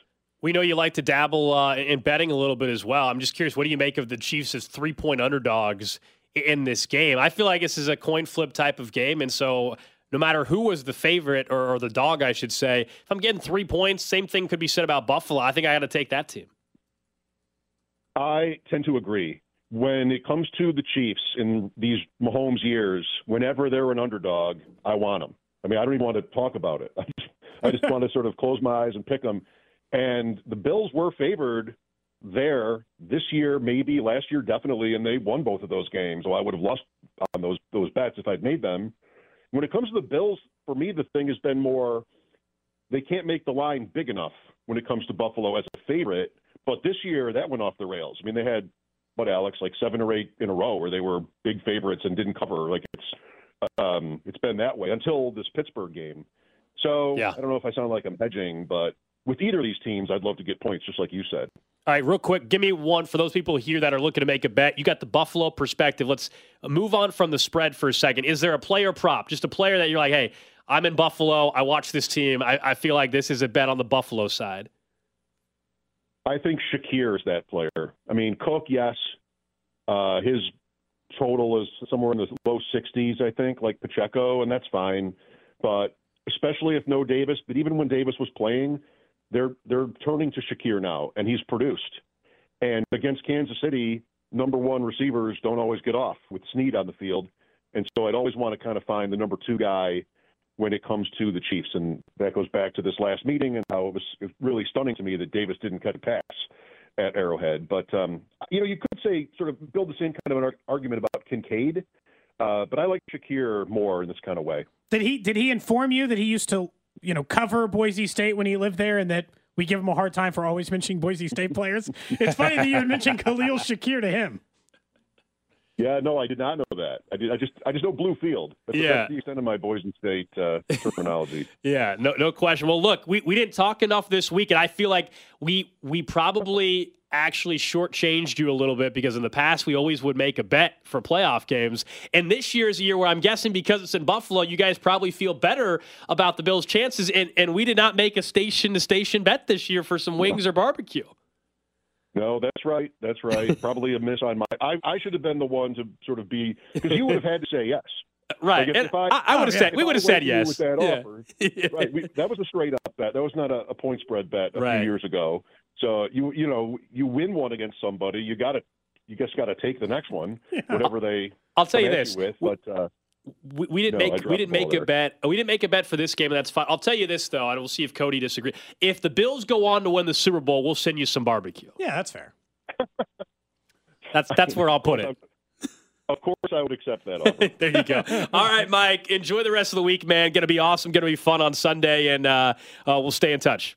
We know you like to dabble uh, in betting a little bit as well. I'm just curious, what do you make of the Chiefs as three point underdogs in this game? I feel like this is a coin flip type of game, and so no matter who was the favorite or, or the dog, I should say, if I'm getting three points, same thing could be said about Buffalo. I think I got to take that team. I tend to agree when it comes to the Chiefs in these Mahomes years, whenever they're an underdog, I want them. I mean, I don't even want to talk about it. I just, want to sort of close my eyes and pick them. And the Bills were favored there this year, maybe last year, definitely, and they won both of those games. So I would have lost on those those bets if I'd made them. When it comes to the Bills, for me, the thing has been more they can't make the line big enough when it comes to Buffalo as a favorite. But this year, that went off the rails. I mean, they had what Alex like seven or eight in a row where they were big favorites and didn't cover. Like it's um, it's been that way until this Pittsburgh game. So yeah. I don't know if I sound like I'm hedging, but with either of these teams, I'd love to get points, just like you said. All right, real quick, give me one for those people here that are looking to make a bet. You got the Buffalo perspective. Let's move on from the spread for a second. Is there a player prop, just a player that you're like, hey, I'm in Buffalo. I watch this team. I, I feel like this is a bet on the Buffalo side. I think Shakir is that player. I mean, Cook, yes. Uh, his total is somewhere in the low 60s, I think, like Pacheco, and that's fine. But especially if no Davis, but even when Davis was playing, they're they're turning to Shakir now, and he's produced. And against Kansas City, number one receivers don't always get off with Sneed on the field, and so I'd always want to kind of find the number two guy when it comes to the Chiefs. And that goes back to this last meeting and how it was really stunning to me that Davis didn't cut a pass at Arrowhead. But, um, you know, you could say sort of build the same kind of an argument about Kincaid, uh, but I like Shakir more in this kind of way. Did he did he inform you that he used to you know, cover Boise State when he lived there, and that we give him a hard time for always mentioning Boise State players. It's funny that you would mention Khalil Shakir to him. Yeah, no, I did not know that. I did. I just, I just know Bluefield. That's, Yeah. that's the extent of my Boise State uh, terminology. Yeah, no, no question. Well, look, we, we didn't talk enough this week, and I feel like we we probably actually shortchanged you a little bit because in the past we always would make a bet for playoff games, and this year's a year where I'm guessing because it's in Buffalo, you guys probably feel better about the Bills' chances, and and we did not make a station to station bet this year for some wings or barbecue. No, that's right. That's right. Probably a miss on my. I, I should have been the one to sort of be because you would have had to say yes. Right. Like if, And if I, I- I would've said- we would've said yes. with that Yeah. offer. right. We, that was a straight up bet. That was not a, a point spread bet a Right. few years ago. So you you know you win one against somebody, you got to you just got to take the next one, whatever they. I'll tell you this. with, but. Uh, we, we didn't No, make we didn't the ball make a bet. We didn't make a bet for this game, and that's fine. I'll tell you this though, and we'll see if Cody disagrees. If the Bills go on to win the Super Bowl, we'll send you some barbecue. Yeah, that's fair. That's that's where I'll put it. Of course, I would accept that offer. there you go. All right, Mike. Enjoy the rest of the week, man. Going to be awesome. Going to be fun on Sunday, and uh, uh, we'll stay in touch.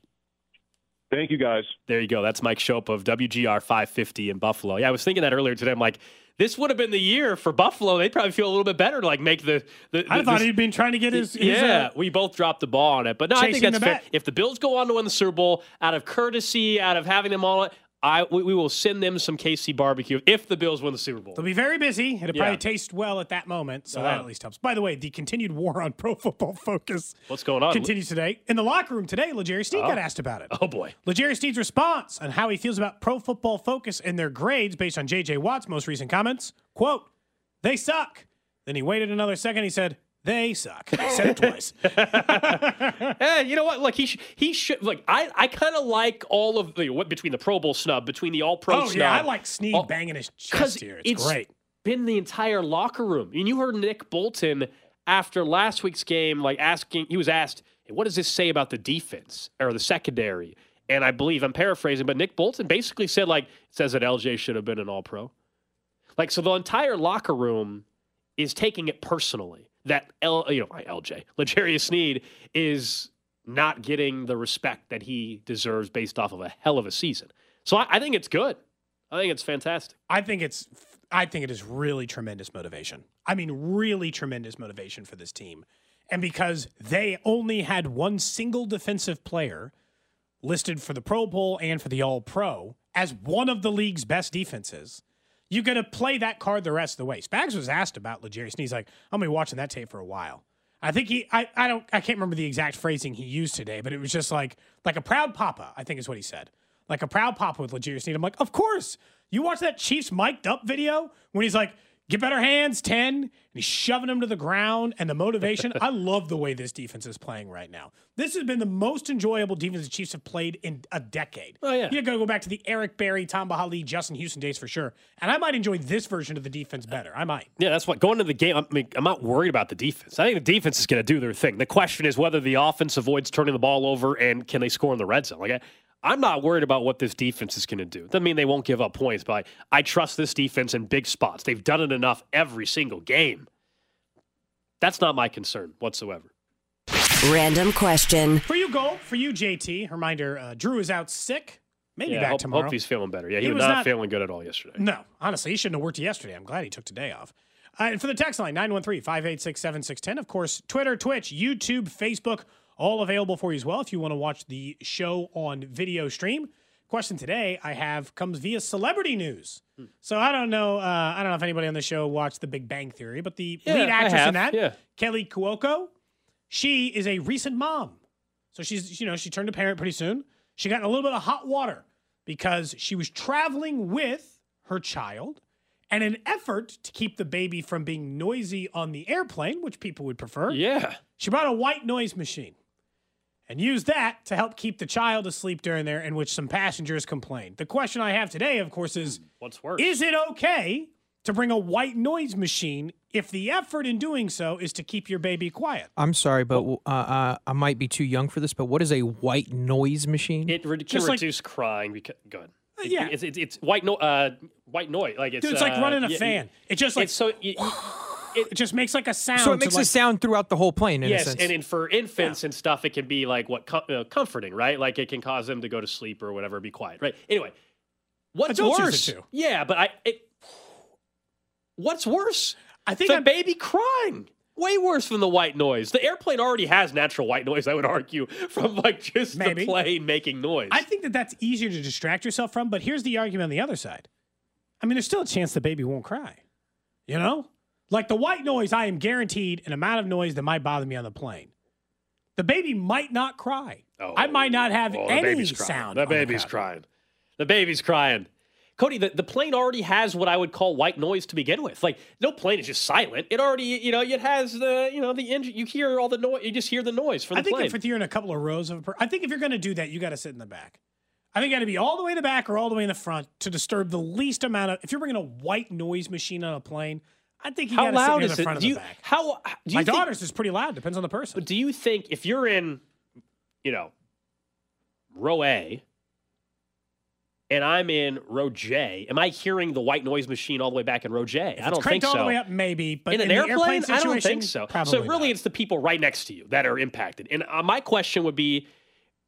Thank you, guys. There you go. That's Mike Schopp of WGR 550 in Buffalo. Yeah, I was thinking that earlier today. I'm like, this would have been the year for Buffalo. They'd probably feel a little bit better to like make the. the I the- thought this- he'd been trying to get his. his, yeah, uh, we both dropped the ball on it, but no, I think that's fair. If the Bills go on to win the Super Bowl, out of courtesy, out of having them all, I we, we will send them some KC barbecue if the Bills win the Super Bowl. They'll be very busy. It'll Yeah. probably taste well at that moment, so that Uh-huh. at least helps. By the way, the continued war on Pro Football Focus What's going on? continues today. In the locker room today, L'Jarius Sneed Oh. got asked about it. Oh boy. L'Jarius Sneed's response on how he feels about Pro Football Focus and their grades based on J.J. Watt's most recent comments. Quote, they suck. Then he waited another second. He said, they suck. He said it twice. Eh, you know what? Like he sh- he should like I I kind of like all of the what between the Pro Bowl snub, between the All Pro oh, snub. yeah. I like Sneed Oh, banging his chest here. It's, great. Been the entire locker room, and you heard Nick Bolton after last week's game, like asking. He was asked, hey, "What does this say about the defense or the secondary?" And I believe I'm paraphrasing, but Nick Bolton basically said, like, says that LJ should have been an All Pro. Like, so the entire locker room is taking it personally that L, you know, LJ, L'Jarius Sneed is not getting the respect that he deserves based off of a hell of a season. So I, I think it's good. I think it's fantastic. I think it's I think it is really tremendous motivation. I mean really tremendous motivation for this team. And because they only had one single defensive player listed for the Pro Bowl and for the All Pro as one of the league's best defenses, you to play that card the rest of the way. Spags was asked about L'Jarius, and he's like, "I'm gonna be watching that tape for a while." I think he, I, I don't, I can't remember the exact phrasing he used today, but it was just like, like a proud papa. I think is what he said, like a proud papa with L'Jarius Sneed. I'm like, of course. You watch that Chiefs mic'd up video when he's like, "Get better hands, ten," and he's shoving him to the ground, and the motivation. I love the way this defense is playing right now. This has been the most enjoyable defense the Chiefs have played in a decade. Oh, yeah. You got to go back to the Eric Berry, Tamba Hali, Justin Houston days for sure. And I might enjoy this version of the defense better. I might. Yeah, that's what going into the game. I mean, I'm not worried about the defense. I think the defense is going to do their thing. The question is whether the offense avoids turning the ball over and can they score in the red zone. Like I, I'm not worried about what this defense is going to do. Doesn't mean they won't give up points, but I, I trust this defense in big spots. They've done it enough every single game. That's not my concern whatsoever. Random question. For you, Gold. For you, JT. Reminder: uh, Drew is out sick. Maybe yeah, back hope, tomorrow. hope he's feeling better. Yeah, he, He was, was not, not- feeling good at all yesterday. No, honestly, he shouldn't have worked yesterday. I'm glad he took today off. Uh, and for the text line, 913 586 7610. Of course, Twitter, Twitch, YouTube, Facebook, all available for you as well if you want to watch the show on video stream. Question today I have comes via celebrity news. Hmm. So I don't know. Uh, I don't know if anybody on the show watched The Big Bang Theory, but the Yeah, lead actress in that, yeah. Kaley Cuoco, she is a recent mom. So she's, you know, she turned a parent pretty soon. She got in a little bit of hot water because she was traveling with her child and an effort to keep the baby from being noisy on the airplane, which people would prefer. Yeah. She brought a white noise machine and used that to help keep the child asleep during there, in which some passengers complained. The question I have today, of course, is What's worse? is it okay to bring a white noise machine if the effort in doing so is to keep your baby quiet? I'm sorry, but uh, uh, I might be too young for this. But what is a white noise machine? It re- can Just like- reduce crying. Because, go ahead. It- yeah. it's, it's it's white no uh white noise like it's Dude, it's like uh, running a yeah, fan. It's just like it's so you, you, it just makes like a sound. So it makes like, a sound throughout the whole plane. In a yes, sense. and, and for infants and stuff, it can be like what com- uh, comforting, right? Like it can cause them to go to sleep or whatever, be quiet, right? Anyway, what's Adults worse? Yeah, but I. It, what's worse? I think the I'm- baby crying. Way worse than the white noise. The airplane already has natural white noise. I would argue from like just Maybe. the plane making noise. I think that that's easier to distract yourself from. But here's the argument on the other side. I mean, there's still a chance the baby won't cry. You know, like the white noise, I am guaranteed an amount of noise that might bother me on the plane. The baby might not cry. I oh, might not have Oh, any sound. The baby's cockpit. crying. The baby's crying. Cody, the, the plane already has what I would call white noise to begin with. Like no plane is just silent. It already, you know, it has the, you know, the engine. You hear all the noise. You just hear the noise from the I think plane. if you're in a couple of rows of, a per- I think if you're going to do that, you got to sit in the back. I think you got to be all the way in the back or all the way in the front to disturb the least amount of. If you're bringing a white noise machine on a plane, I think you How got to sit loud is the it? front Do you back. how? Do you My think, daughter's is pretty loud. Depends on the person. But do you think if you're in, you know, row A, and I'm in row J, am I hearing the white noise machine all the way back in row J? If I don't think cranked all so. the way up, maybe. But in an the airplane, airplane I don't think so. So really, it's the people right next to you that are impacted. And uh, my question would be: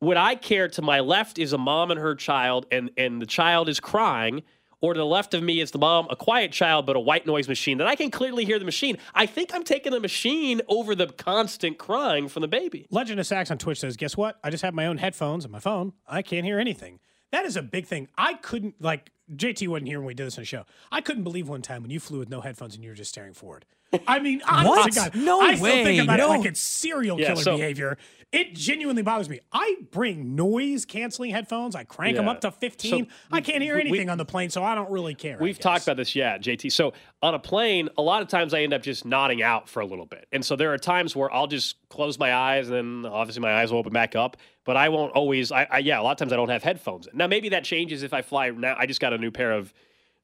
Would I care to my left is a mom and her child, and and the child is crying, or to the left of me is the mom, a quiet child but a white noise machine that I can clearly hear the machine? I think I'm taking the machine over the constant crying from the baby. Legend of Sax on Twitch says, "Guess what? I just have my own headphones and my phone. I can't hear anything." That is a big thing. I couldn't like JT wasn't here when we did this on the show. I couldn't believe one time when you flew with no headphones and you were just staring forward. I mean, honest What? God, No I still way. think about No. it like it's serial Yeah, killer so- behavior. It genuinely bothers me. I bring noise canceling headphones. I crank them up to 15. So I can't hear we- anything on the plane, so I don't really care. We've talked about this, yeah, JT. So on a plane, a lot of times I end up just nodding out for a little bit. And so there are times where I'll just close my eyes and then obviously my eyes will open back up. But I won't always, I, I yeah, a lot of times I don't have headphones. Now maybe that changes if I fly. Now I just got a new pair of,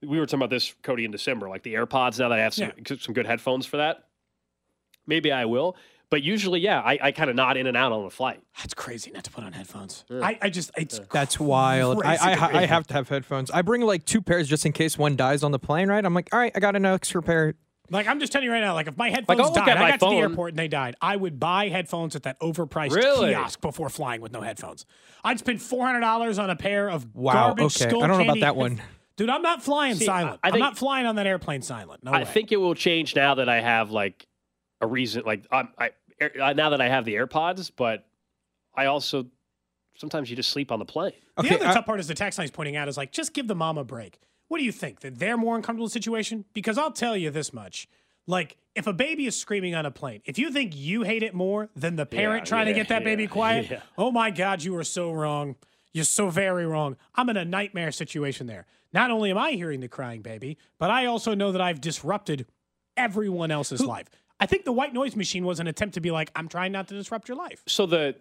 we were talking about this, Cody, in December, like the AirPods. Now that I have some, some good headphones for that, maybe I will. But usually, yeah, I, I kind of nod in and out on a flight. That's crazy not to put on headphones. I, I just it's That's wild. I, I, I have to have headphones. I bring like two pairs just in case one dies on the plane, right? I'm like, all right, I got an extra pair. Like I'm just telling you right now, like if my headphones I'll died, my I got to the airport and they died, I would buy headphones at that overpriced Really? kiosk before flying with no headphones. I'd spend four hundred dollars on a pair of Wow, garbage okay. skull I don't know about that head- one. Dude, I'm not flying See, silent. I I'm not flying on that airplane silent. No I way. think it will change now that I have like a reason, like I'm, I air- uh, now that I have the AirPods. But I also sometimes you just sleep on the plane. Okay, the other I- tough part is the text line's pointing out is like, just give the mom a break. What do you think? That they're more uncomfortable in the situation? Because I'll tell you this much. Like, if a baby is screaming on a plane, if you think you hate it more than the parent Yeah, trying to get that baby quiet, yeah. oh my God, you are so wrong. You're so very wrong. I'm in a nightmare situation there. Not only am I hearing the crying baby, but I also know that I've disrupted everyone else's life. I think the white noise machine was an attempt to be like, I'm trying not to disrupt your life. So the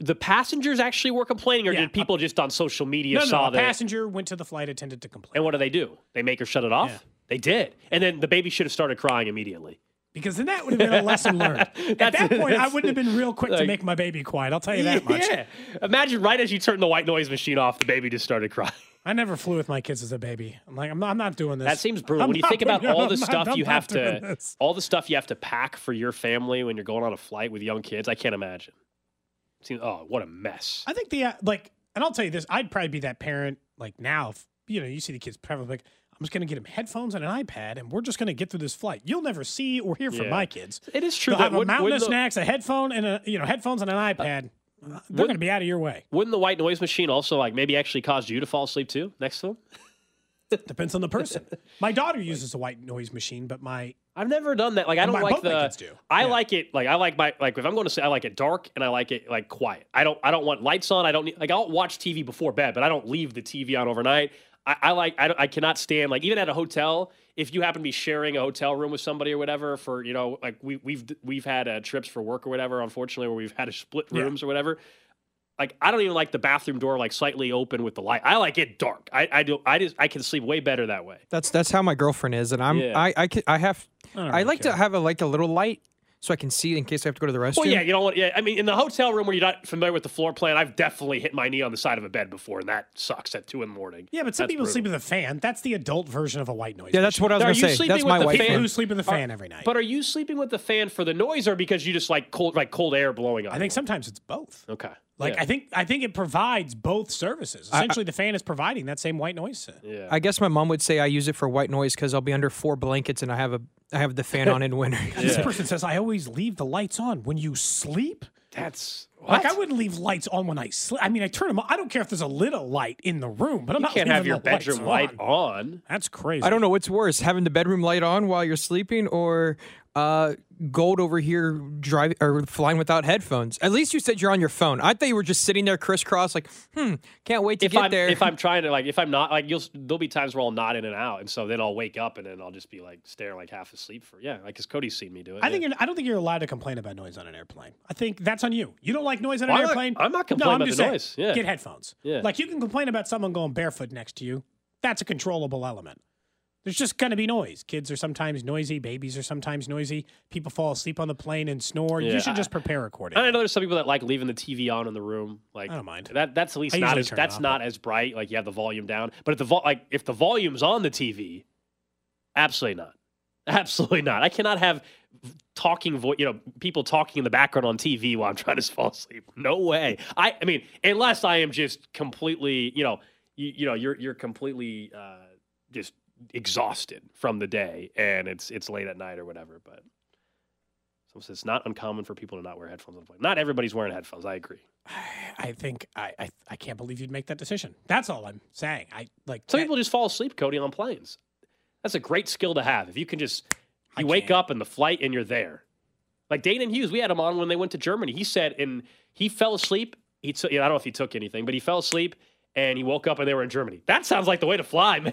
the passengers actually were complaining, or Yeah, did uh, people just on social media No, no, saw a that? passenger went to the flight attendant to complain. and what do they do? They make her shut it off. Yeah. They did, and then the baby should have started crying immediately. Because then that would have been a lesson learned. At that point, I wouldn't have been real quick to make my baby quiet. I'll tell you that much. Yeah. Imagine right as you turn the white noise machine off, the baby just started crying. I never flew with my kids as a baby. I'm like, I'm not, I'm not doing this. That seems brutal. I'm when you think about all the stuff I'm you have to, this. all the stuff you have to pack for your family when you're going on a flight with young kids, I can't imagine. Seems, oh, what a mess. I think the uh, like, and I'll tell you this: I'd probably be that parent. Like now, if, you know, you see the kids probably like, I'm just going to get him headphones and an iPad, and we're just going to get through this flight. You'll never see or hear from Yeah. my kids. It is true They'll that have a mountain of the- snacks, a headphone, and a you know headphones and an iPad. They're going to be out of your way. Wouldn't the white noise machine also like maybe actually cause you to fall asleep too next to them? Depends on the person. my daughter uses a white noise machine, but my I've never done that. Like I don't my- like both the. kids do. I Yeah. like it. Like I like my like if I'm going to say I like it dark and I like it like quiet. I don't I don't want lights on. I don't need like I'll watch TV before bed, but I don't leave the TV on overnight. I, I like I, don't- I cannot stand like even at a hotel if you happen to be sharing a hotel room with somebody or whatever for you know like we we've we've had uh, trips for work or whatever unfortunately where we've had to split Yeah. rooms or whatever. Like I don't even like the bathroom door like slightly open with the light. I like it dark. I I do I just I can sleep way better that way. That's that's how my girlfriend is, and I'm Yeah. I I, ca- I have I I like care. to have a like a little light so I can see in case I have to go to the restroom. Well, yeah, you don't want. Yeah, I mean, in the hotel room where you're not familiar with the floor plan, I've definitely hit my knee on the side of a bed before, and that sucks at two in the morning. Yeah, but some That's people brutal. sleep with a fan. That's the adult version of a white noise. Yeah, that's what I was Are gonna you say. sleeping That's with my the white fan? fan. who sleep with the Are- fan every night. But are you sleeping with the fan for the noise, or because you just like cold, like cold air blowing on? I think sometimes it's both. Okay. Like Yeah. I think I think it provides both services. I- I- Essentially, the fan is providing that same white noise. Yeah. I guess my mom would say I use it for white noise because I'll be under four blankets and I have a I have the fan on in winter. This person says I always leave the lights on when you sleep. That's Like I wouldn't leave lights on when I sleep. I mean, I turn them. on. I don't care if there's a little light in the room, but I'm you not can't leaving have your the lights bedroom on. light on. That's crazy. I don't know what's worse, having the bedroom light on while you're sleeping, or uh, Gold over here driving or flying without headphones. At least you said you're on your phone. I thought you were just sitting there crisscross, like, hmm, can't wait to if get I'm there. if I'm trying to like if I'm not like you'll there'll be times where I'll nod in and out, and so then I'll wake up and then I'll just be like staring like half asleep for yeah, like because Cody's seen me do it. I yeah. think you're, I don't think you're allowed to complain about noise on an airplane. I think that's on you. You don't like noise on Well, an I'm not- airplane. I'm not complaining No, complaining about just the saying, noise. Yeah. Get headphones. Yeah. Like you can complain about someone going barefoot next to you. That's a controllable element. There's just going to be noise. Kids are sometimes noisy. Babies are sometimes noisy. People fall asleep on the plane and snore. Yeah, You should just prepare accordingly. I know there's some people that like leaving the TV on in the room. Like I don't mind. That that's at least I not as that's not as bright. Like you have the volume down, but if the vol- like if the volume's on the TV, absolutely not, absolutely not. I cannot have talking voice. You know, people talking in the background on TV while I'm trying to fall asleep. No way. I I mean, unless I am just completely. You know, you, you know, you're you're completely uh, just exhausted from the day, and it's it's late at night or whatever. But so it's not uncommon for people to not wear headphones on the plane. Not everybody's wearing headphones. I agree. I think I, I I can't believe you'd make that decision. That's all I'm saying. I like Some that- people just fall asleep, Cody, on planes. That's a great skill to have. If you can just you wake up in the flight and you're there. Like Danan Hughes, we had him on when they went to Germany. He said, and he fell asleep. He took, I don't know if he took anything, but he fell asleep and he woke up and they were in Germany. That sounds like the way to fly, man.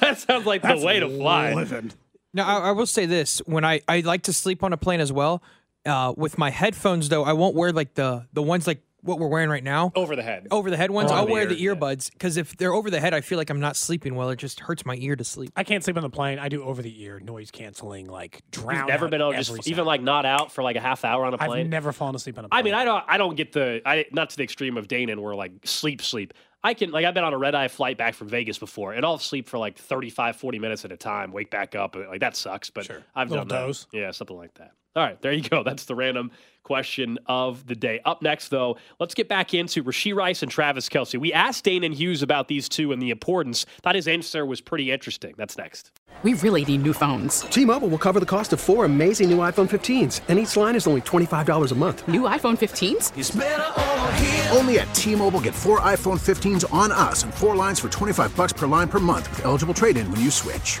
that sounds like the way to fly. living. Now, I, I will say this: when I, I like to sleep on a plane as well, uh, with my headphones though, I won't wear like the the ones like what we're wearing right now. Over the head. Over the head ones, Over I'll the wear ear, the earbuds because if they're over the head, I feel like I'm not sleeping well. It just hurts my ear to sleep. I can't sleep on the plane. I do over the ear noise canceling, like drown. You've never out been able to every just sound. even like not out for like a half hour on a I've plane. never fallen asleep on a plane. I mean, I don't, I don't get the, I not to the extreme of Danan where like sleep, sleep. I can, like, I've been on a red eye flight back from Vegas before, and I'll sleep for like 35, 40 minutes at a time, wake back up. and, Like, that sucks, but I've Little done those. Yeah, something like that. All right, there you go. That's the random question of the day. Up next, though, let's get back into Rashee Rice and Travis Kelce. We asked Danan Hughes about these two and the importance. Thought his answer was pretty interesting. That's next. We really need new phones. T-Mobile will cover the cost of four amazing new iPhone 15s, and each line is only $25 a month. New iPhone 15s? Only at T-Mobile, get four iPhone 15s on us and four lines for 25 bucks per line per month with eligible trade-in when you switch.